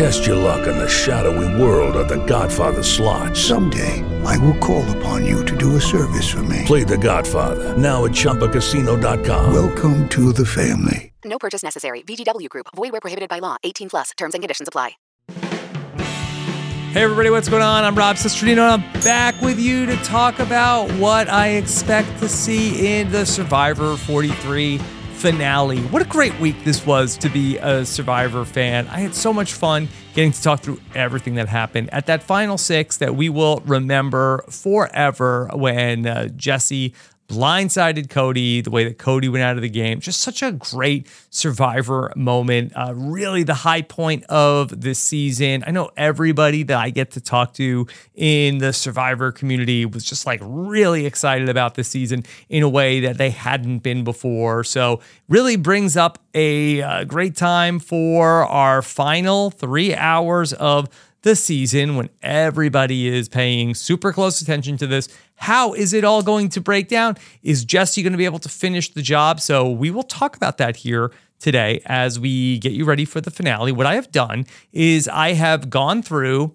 Test your luck in the shadowy world of The Godfather slot. Someday, I will call upon you to do a service for me. Play The Godfather now at ChumbaCasino.com. Welcome to the family. No purchase necessary. VGW Group. Void where prohibited by law. 18 plus. Terms and conditions apply. Hey everybody, what's going on? I'm Rob Cesternino, and I'm back with you to talk about what I expect to see in the Survivor 43 finale. What a great week this was to be a Survivor fan. I had so much fun getting to talk through everything that happened at that final six that we will remember forever when uh, Jesse blindsided Cody, the way that Cody went out of the game. Just such a great survivor moment. Uh, really, the high point of this season. I know everybody that I get to talk to in the survivor community was just like really excited about this season in a way that they hadn't been before. So, really brings up a, a great time for our final three hours of the season when everybody is paying super close attention to this. How is it all going to break down? Is Jesse going to be able to finish the job? So we will talk about that here today as we get you ready for the finale. What I have done is I have gone through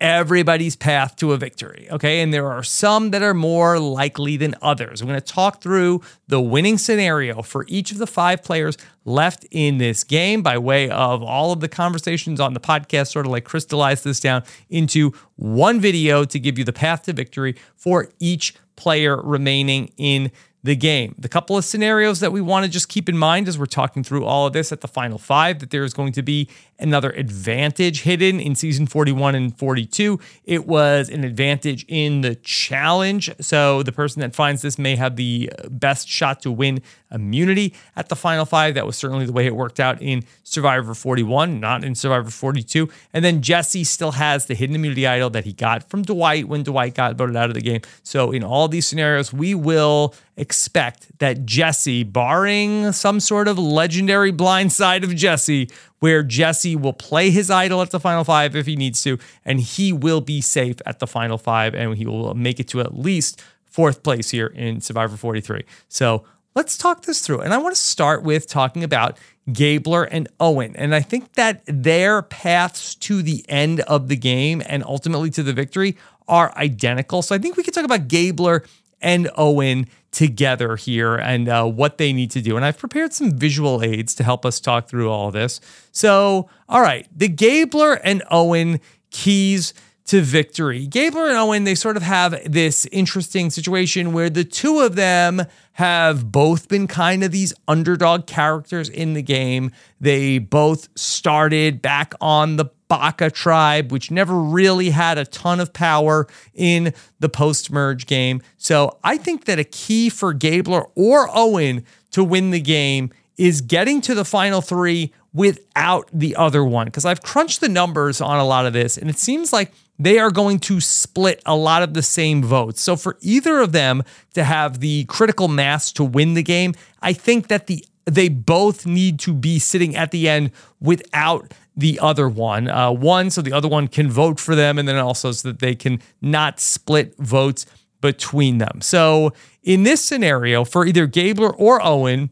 everybody's path to a victory. Okay. And there are some that are more likely than others. I'm going to talk through the winning scenario for each of the five players left in this game by way of all of the conversations on the podcast, sort of like crystallize this down into one video to give you the path to victory for each player remaining in the game. The couple of scenarios that we want to just keep in mind as we're talking through all of this at the final five that there is going to be another advantage hidden in season 41 and 42. It was an advantage in the challenge. So the person that finds this may have the best shot to win immunity at the final five. That was certainly the way it worked out in Survivor 41, not in Survivor 42. And then Jesse still has the hidden immunity idol that he got from Dwight when Dwight got voted out of the game. So in all these scenarios, we will expect that Jesse, barring some sort of legendary blind side of Jesse, where Jesse will play his idol at the final five if he needs to, and he will be safe at the final five, and he will make it to at least fourth place here in Survivor 43. So let's talk this through. And I want to start with talking about Gabler and Owen. And I think that their paths to the end of the game and ultimately to the victory are identical. So I think we could talk about Gabler and Owen together here and uh, what they need to do. And I've prepared some visual aids to help us talk through all this. So, all right, the Gabler and Owen keys to victory. Gabler and Owen, they sort of have this interesting situation where the two of them have both been kind of these underdog characters in the game. They both started back on the Baka tribe, which never really had a ton of power in the post merge game. So I think that a key for Gabler or Owen to win the game is getting to the final three without the other one. Because I've crunched the numbers on a lot of this, and it seems like they are going to split a lot of the same votes. So for either of them to have the critical mass to win the game, I think that the they both need to be sitting at the end without the other one. Uh, one, so the other one can vote for them, and then also so that they can not split votes between them. So in this scenario, for either Gabler or Owen,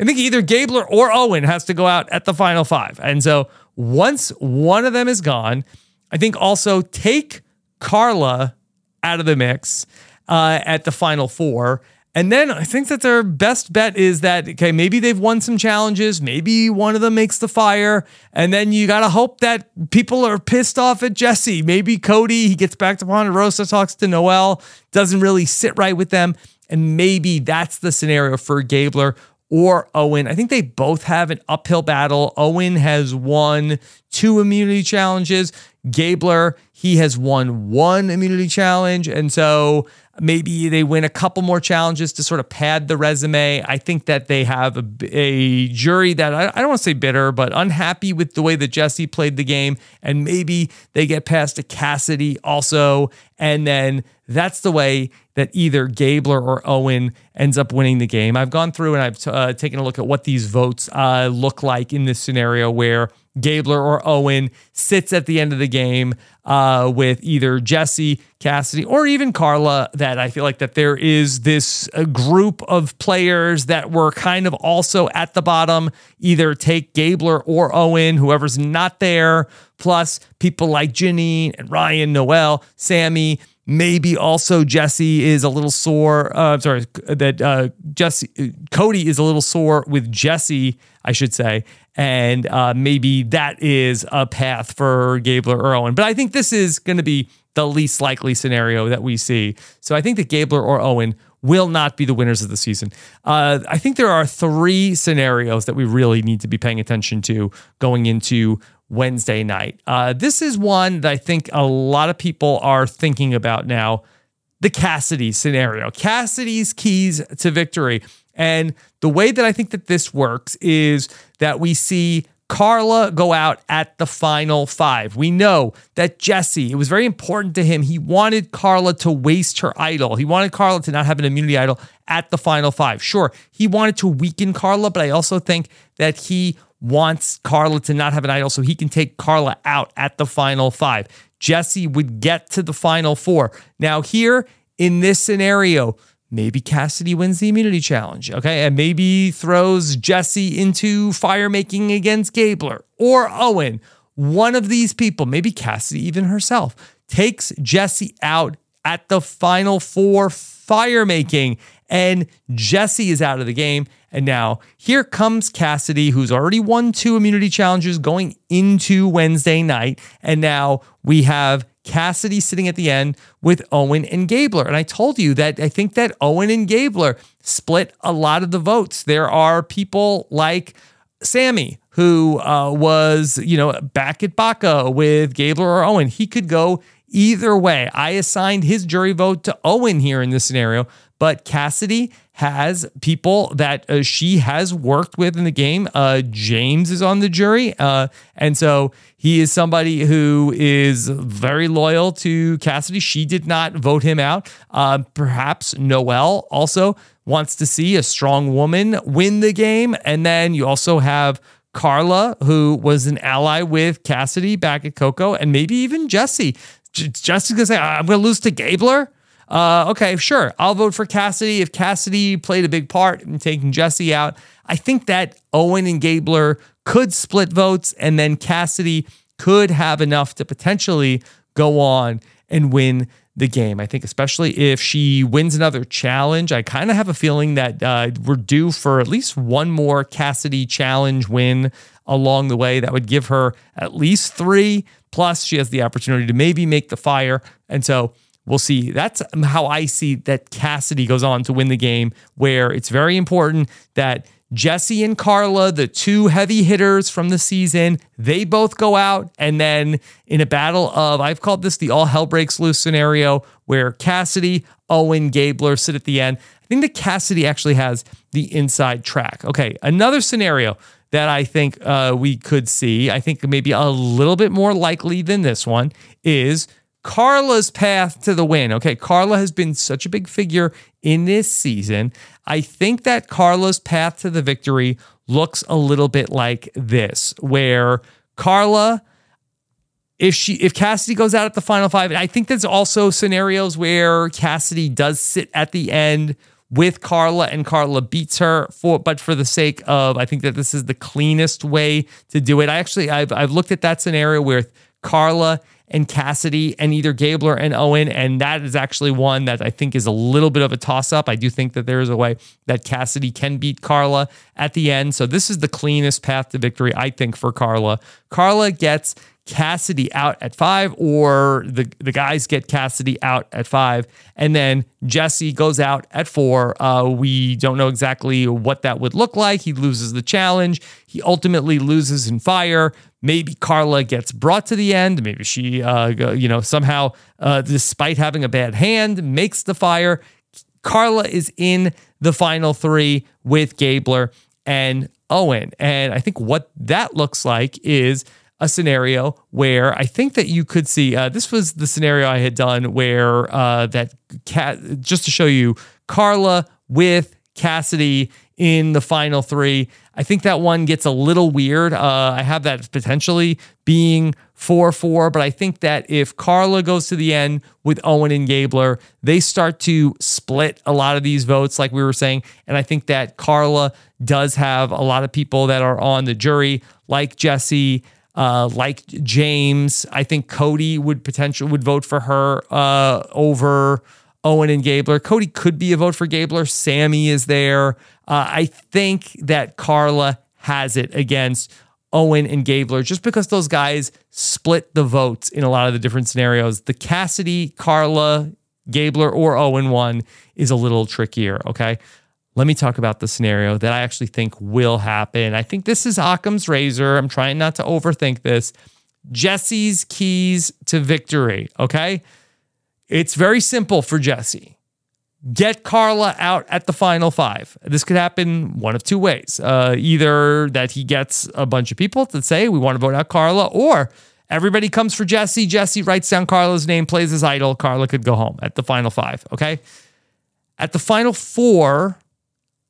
I think either Gabler or Owen has to go out at the final five. And so once one of them is gone, I think also take Karla out of the mix uh, at the final four. And then I think that their best bet is that, okay, maybe they've won some challenges. Maybe one of them makes the fire. And then you got to hope that people are pissed off at Jesse. Maybe Cody, he gets back to Ponderosa, talks to Noelle, doesn't really sit right with them. And maybe that's the scenario for Gabler or Owen. I think they both have an uphill battle. Owen has won two immunity challenges. Gabler, he has won one immunity challenge. And so maybe they win a couple more challenges to sort of pad the resume. I think that they have a, a jury that I, I don't want to say bitter, but unhappy with the way that Jesse played the game. And maybe they get past a Cassidy also. And then that's the way that either Gabler or Owen ends up winning the game. I've gone through and I've uh, taken a look at what these votes uh, look like in this scenario where Gabler or Owen sits at the end of the game uh, with either Jesse, Cassidy, or even Karla. That I feel like that there is this uh, group of players that were kind of also at the bottom. Either take Gabler or Owen, whoever's not there, plus people like Jeanine and Ryan, Noelle, Sami. Maybe also Jesse is a little sore. Uh, I'm sorry that uh, Jesse Cody is a little sore with Jesse, I should say, and uh, maybe that is a path for Gabler or Owen. But I think this is going to be the least likely scenario that we see. So I think that Gabler or Owen will not be the winners of the season. Uh, I think there are three scenarios that we really need to be paying attention to going into Wednesday night. Uh, this is one that I think a lot of people are thinking about now the Cassidy scenario. Cassidy's keys to victory. And the way that I think that this works is that we see Karla go out at the final five. We know that Jesse, it was very important to him. He wanted Karla to waste her idol. He wanted Karla to not have an immunity idol at the final five. Sure, he wanted to weaken Karla, but I also think that he wants Karla to not have an idol so he can take Karla out at the final five. Jesse would get to the final four. Now, here in this scenario, Maybe Cassidy wins the immunity challenge, okay? And maybe throws Jesse into fire making against Gabler or Owen. One of these people, maybe Cassidy even herself, takes Jesse out at the final four fire making, and Jesse is out of the game. And now here comes Cassidy, who's already won two immunity challenges going into Wednesday night. And now we have Cassidy sitting at the end with Owen and Gabler. And I told you that I think that Owen and Gabler split a lot of the votes. There are people like Sami, who uh, was, you know, back at Baka with Gabler or Owen. He could go either way. I assigned his jury vote to Owen here in this scenario, but Cassidy has people that uh, she has worked with in the game. Uh, James is on the jury. Uh, and so he is somebody who is very loyal to Cassidy. She did not vote him out. Uh, perhaps Noelle also wants to see a strong woman win the game. And then you also have Karla, who was an ally with Cassidy back at Coco, and maybe even Jesse. Jesse's gonna say, I'm gonna lose to Gabler. Uh, okay, sure. I'll vote for Cassidy. If Cassidy played a big part in taking Jesse out, I think that Owen and Gabler could split votes, and then Cassidy could have enough to potentially go on and win the game. I think, especially if she wins another challenge, I kind of have a feeling that uh, we're due for at least one more Cassidy challenge win along the way. That would give her at least three. Plus, she has the opportunity to maybe make the fire. And so, we'll see. That's how I see that Cassidy goes on to win the game, where it's very important that Jesse and Karla, the two heavy hitters from the season, they both go out. And then in a battle of, I've called this the all hell breaks loose scenario, where Cassidy, Owen, Gabler sit at the end. I think that Cassidy actually has the inside track. Okay, another scenario that I think uh, we could see, I think maybe a little bit more likely than this one, is Karla's path to the win. Okay, Karla has been such a big figure in this season. I think that Karla's path to the victory looks a little bit like this, where Karla if she if Cassidy goes out at the final five, I think there's also scenarios where Cassidy does sit at the end with Karla and Karla beats her for but for the sake of I think that this is the cleanest way to do it. I actually I've I've looked at that scenario where Karla and Cassidy and either Gabler and Owen and that is actually one that I think is a little bit of a toss up. I do think that there is a way that Cassidy can beat Karla at the end. So this is the cleanest path to victory I think for Karla. Karla gets Cassidy out at five, or the, the guys get Cassidy out at five, and then Jesse goes out at four. Uh, we don't know exactly what that would look like. He loses the challenge. He ultimately loses in fire. Maybe Karla gets brought to the end. Maybe she, uh, you know, somehow, uh, despite having a bad hand, makes the fire. Karla is in the final three with Gabler and Owen. And I think what that looks like is a scenario where I think that you could see uh, this was the scenario I had done where uh, that cat just to show you Karla with Cassidy in the final three. I think that one gets a little weird. Uh, I have that potentially being 4 4, but I think that if Karla goes to the end with Owen and Gabler, they start to split a lot of these votes, like we were saying. And I think that Karla does have a lot of people that are on the jury, like Jesse uh, like James. I think Cody would potentially would vote for her uh, over Owen and Gabler. Cody could be a vote for Gabler. Sami is there. Uh, I think that Karla has it against Owen and Gabler just because those guys split the votes in a lot of the different scenarios. The Cassidy, Karla, Gabler, or Owen one is a little trickier. Okay let me talk about the scenario that I actually think will happen. I think this is Occam's razor. I'm trying not to overthink this. Jesse's keys to victory. Okay. It's very simple for Jesse. Get Karla out at the final five. This could happen one of two ways. Uh, either that he gets a bunch of people to say, we want to vote out Karla, or everybody comes for Jesse. Jesse writes down Karla's name, plays his idol. Karla could go home at the final five. Okay. At the final four,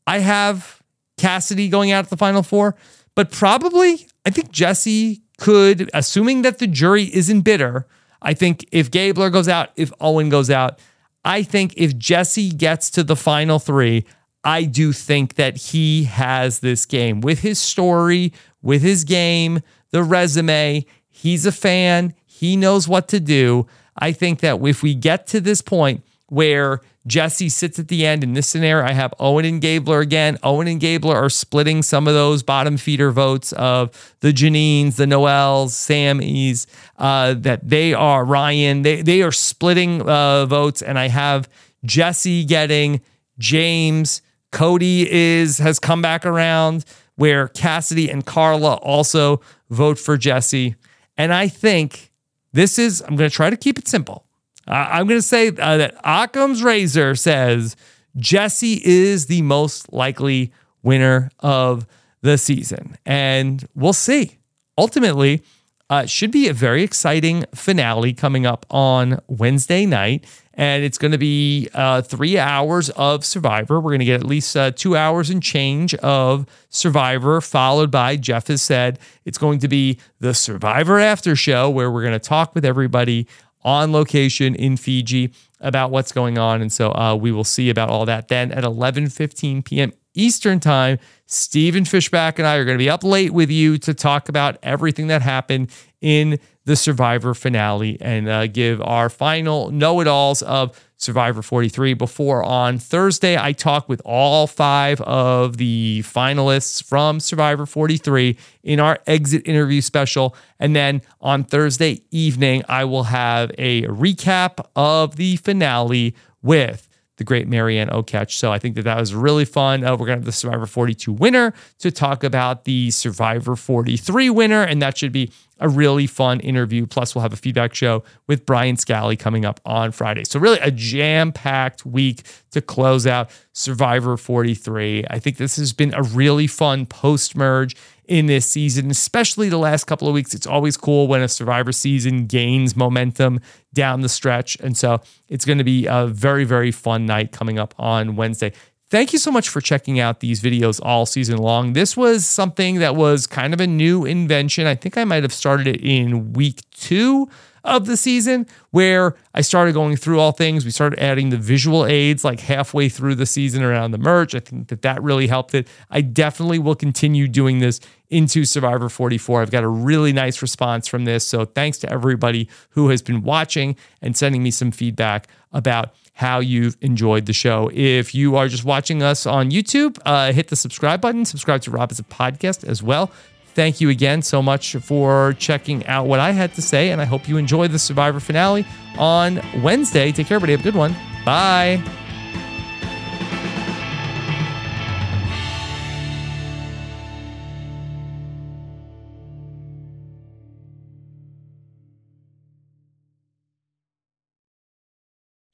I have Cassidy going out at the final four, but probably I think Jesse could, assuming that the jury isn't bitter. I think if Gabler goes out, if Owen goes out, I think if Jesse gets to the final three, I do think that he has this game with his story, with his game, the resume. He's a fan. He knows what to do. I think that if we get to this point where Jesse sits at the end. In this scenario, I have Owen and Gabler again. Owen and Gabler are splitting some of those bottom feeder votes of the Jeanines, the Noelles, Samis, uh, that they are Ryan. They, they are splitting uh, votes. And I have Jesse getting James. Cody is has come back around where Cassidy and Karla also vote for Jesse. And I think this is, I'm going to try to keep it simple. Uh, I'm going to say uh, that Occam's razor says Jesse is the most likely winner of the season. And we'll see. Ultimately, uh, should be a very exciting finale coming up on Wednesday night. And it's going to be uh, three hours of Survivor. We're going to get at least uh, two hours and change of Survivor, followed by, Jeff has said, it's going to be the Survivor After Show, where we're going to talk with everybody on location in Fiji about what's going on. And so uh, we will see about all that then at 11 15 p.m. Eastern Time. Stephen Fishbach and I are going to be up late with you to talk about everything that happened in the Survivor finale and uh, give our final know it alls of Survivor 43. Before on Thursday, I talk with all five of the finalists from Survivor 43 in our exit interview special. And then on Thursday evening, I will have a recap of the finale with the great Maryanne Oketch. So I think that that was really fun. Uh, we're going to have the Survivor 42 winner to talk about the Survivor 43 winner, and that should be a really fun interview. Plus, we'll have a feedback show with Brian Scally coming up on Friday. So, really, a jam packed week to close out Survivor 43. I think this has been a really fun post merge in this season, especially the last couple of weeks. It's always cool when a Survivor season gains momentum down the stretch. And so, it's going to be a very, very fun night coming up on Wednesday. Thank you so much for checking out these videos all season long. This was something that was kind of a new invention. I think I might have started it in week two of the season where I started going through all things. We started adding the visual aids like halfway through the season around the merge. I think that that really helped it. I definitely will continue doing this into Survivor 44. I've got a really nice response from this. So thanks to everybody who has been watching and sending me some feedback about how you've enjoyed the show. If you are just watching us on YouTube, uh, hit the subscribe button, subscribe to Rob as a podcast as well. Thank you again so much for checking out what I had to say, and I hope you enjoy the Survivor finale on Wednesday. Take care, everybody. Have a good one. Bye.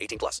18 plus.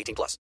18 plus.